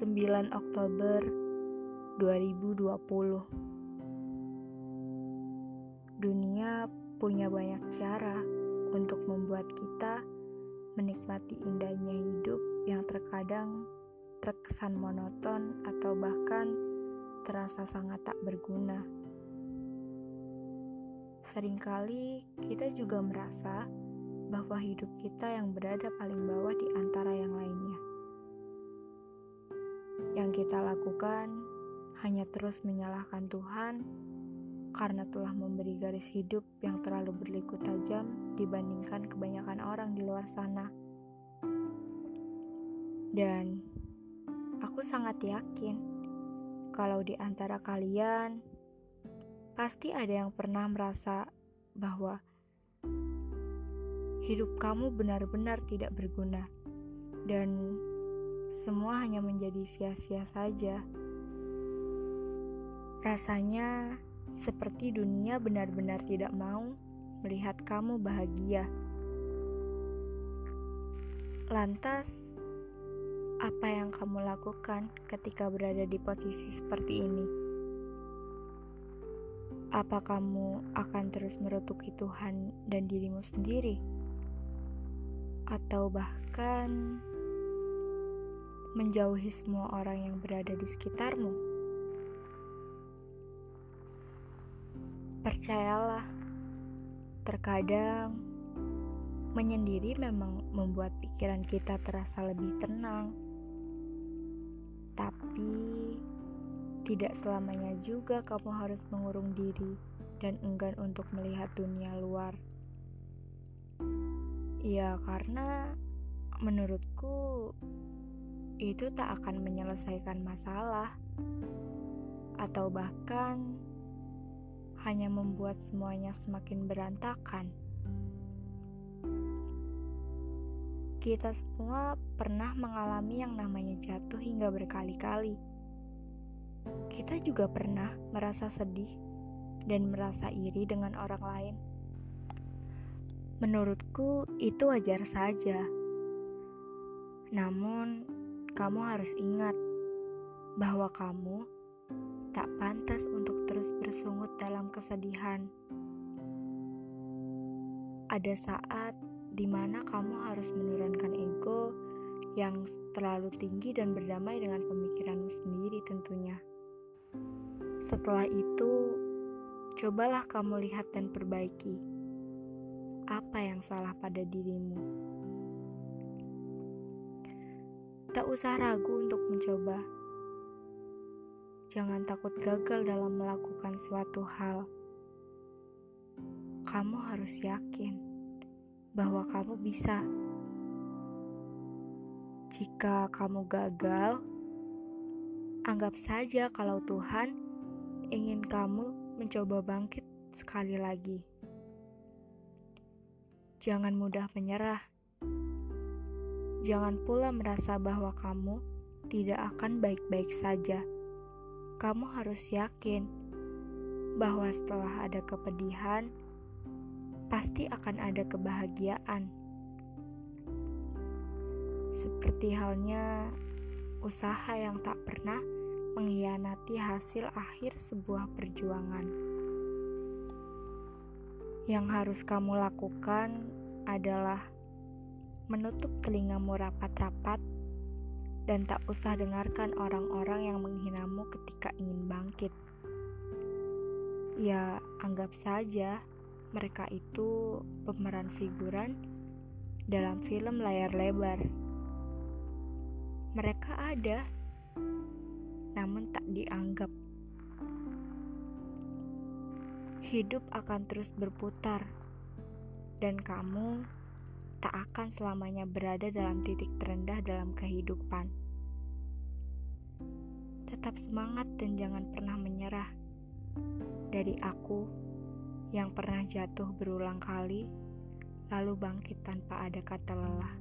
9 Oktober 2020 Dunia punya banyak cara untuk membuat kita menikmati indahnya hidup yang terkadang terkesan monoton atau bahkan terasa sangat tak berguna. Seringkali kita juga merasa bahwa hidup kita yang berada paling bawah di antara yang lainnya. Yang kita lakukan hanya terus menyalahkan Tuhan karena telah memberi garis hidup yang terlalu berliku tajam dibandingkan kebanyakan orang di luar sana. Dan aku sangat yakin kalau di antara kalian pasti ada yang pernah merasa bahwa hidup kamu benar-benar tidak berguna, dan semua hanya menjadi sia-sia saja. Rasanya seperti dunia benar-benar tidak mau melihat kamu bahagia. Lantas, apa yang kamu lakukan ketika berada di posisi seperti ini? Apa kamu akan terus merutuki Tuhan dan dirimu sendiri? atau bahkan menjauhi semua orang yang berada di sekitarmu. Percayalah, terkadang menyendiri memang membuat pikiran kita terasa lebih tenang, tapi tidak selamanya juga kamu harus mengurung diri dan enggan untuk melihat dunia luar. Ya karena menurutku itu tak akan menyelesaikan masalah atau bahkan hanya membuat semuanya semakin berantakan. Kita semua pernah mengalami yang namanya jatuh hingga berkali-kali. Kita juga pernah merasa sedih dan merasa iri dengan orang lain. Menurutku itu wajar saja. Namun, kamu harus ingat bahwa kamu tak pantas untuk terus bersungut dalam kesedihan. Ada saat di mana kamu harus menurunkan ego yang terlalu tinggi dan berdamai dengan pemikiranmu sendiri tentunya. Setelah itu, cobalah kamu lihat dan perbaiki apa yang salah pada dirimu. Tak usah ragu untuk mencoba. Jangan takut gagal dalam melakukan suatu hal. Kamu harus yakin bahwa kamu bisa. Jika kamu gagal, anggap saja kalau Tuhan ingin kamu mencoba bangkit sekali lagi. Jangan mudah menyerah. Jangan pula merasa bahwa kamu tidak akan baik-baik saja. Kamu harus yakin bahwa setelah ada kepedihan, pasti akan ada kebahagiaan. Seperti halnya usaha yang tak pernah mengkhianati hasil akhir sebuah perjuangan. Yang harus kamu lakukan adalah menutup telingamu rapat-rapat dan tak usah dengarkan orang-orang yang menghinamu ketika ingin bangkit. Ya, anggap saja mereka itu pemeran figuran dalam film layar lebar. Mereka ada, namun tak dianggap hidup akan terus berputar, dan kamu tak akan selamanya berada dalam titik terendah dalam kehidupan. Tetap semangat dan jangan pernah menyerah. Dari aku yang pernah jatuh berulang kali, lalu bangkit tanpa ada kata lelah.